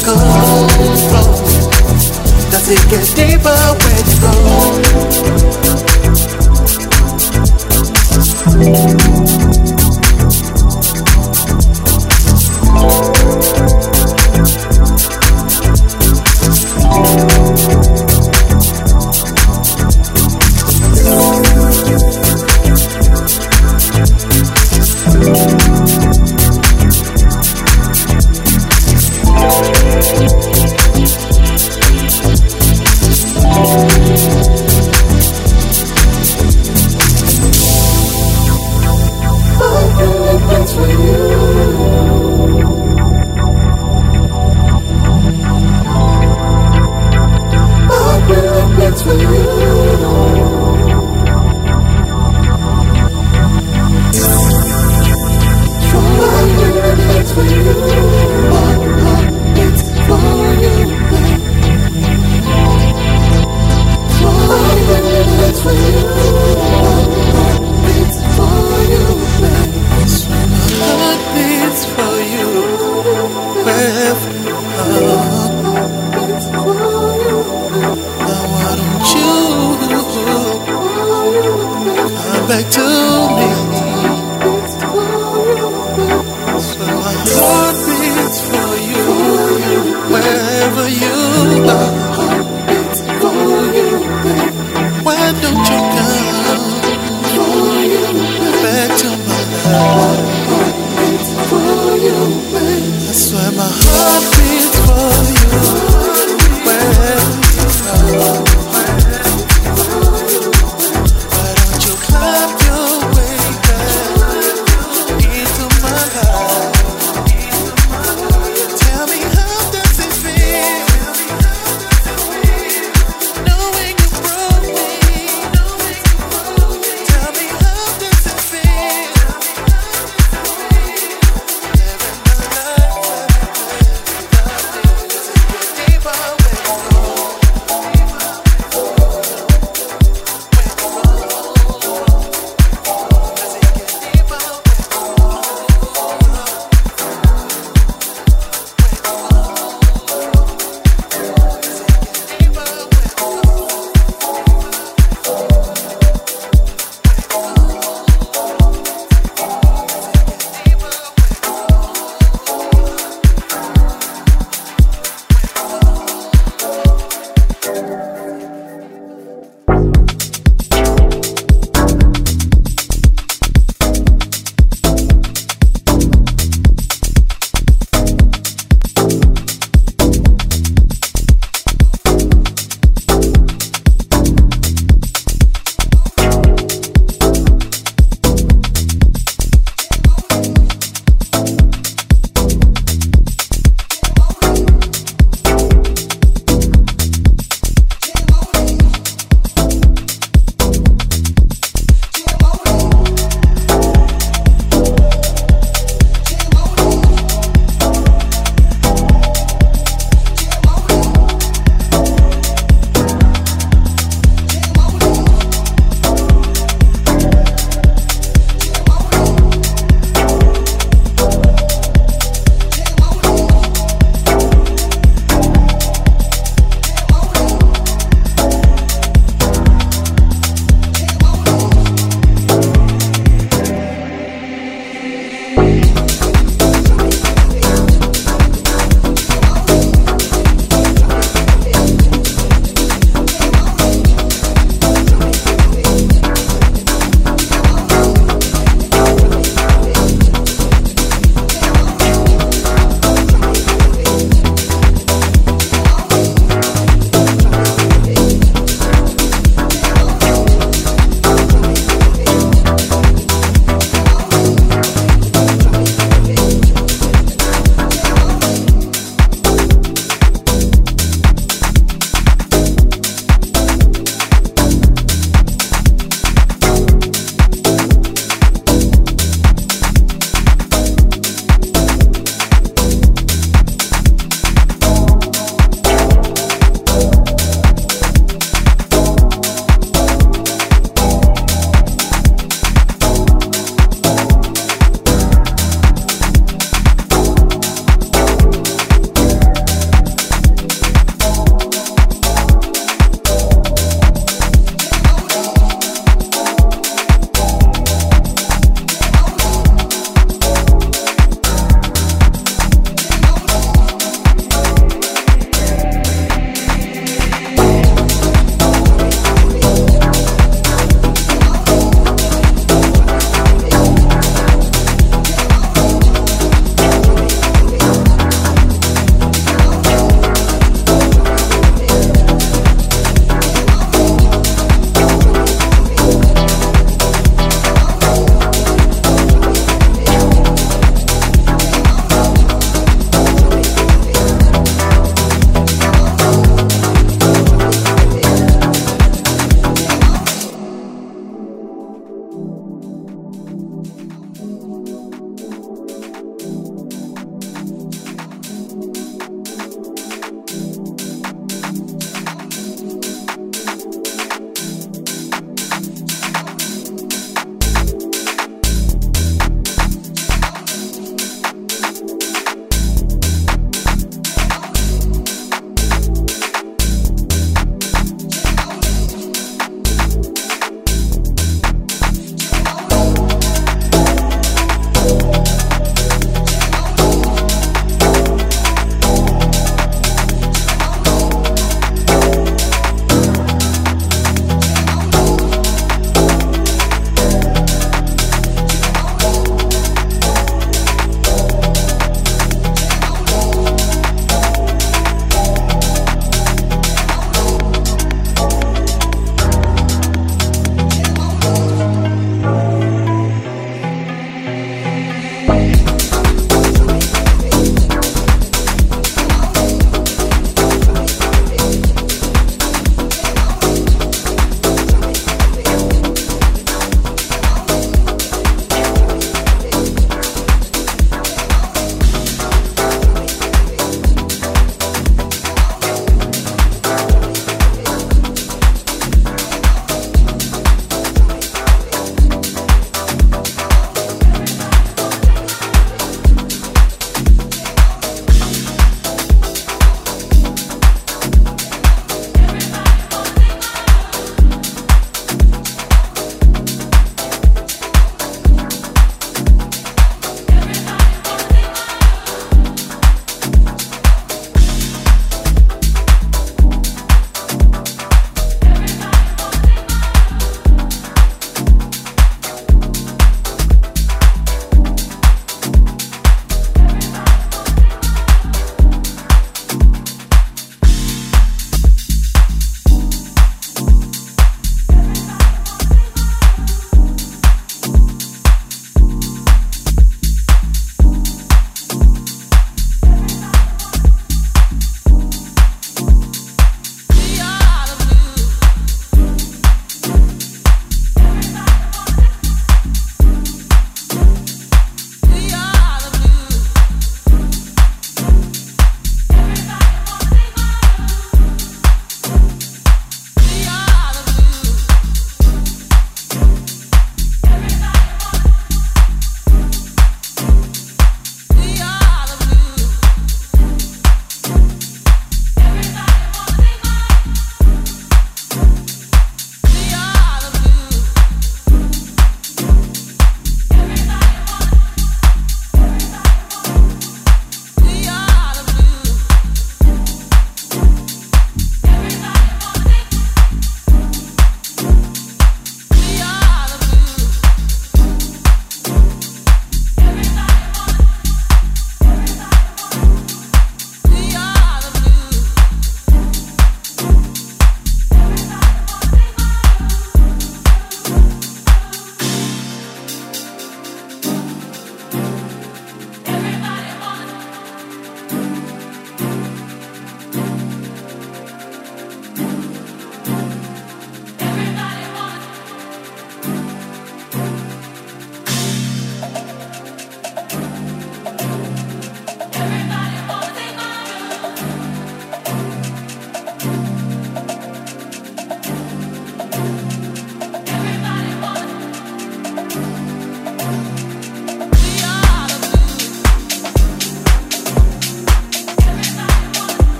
you. Does it get deeper you go?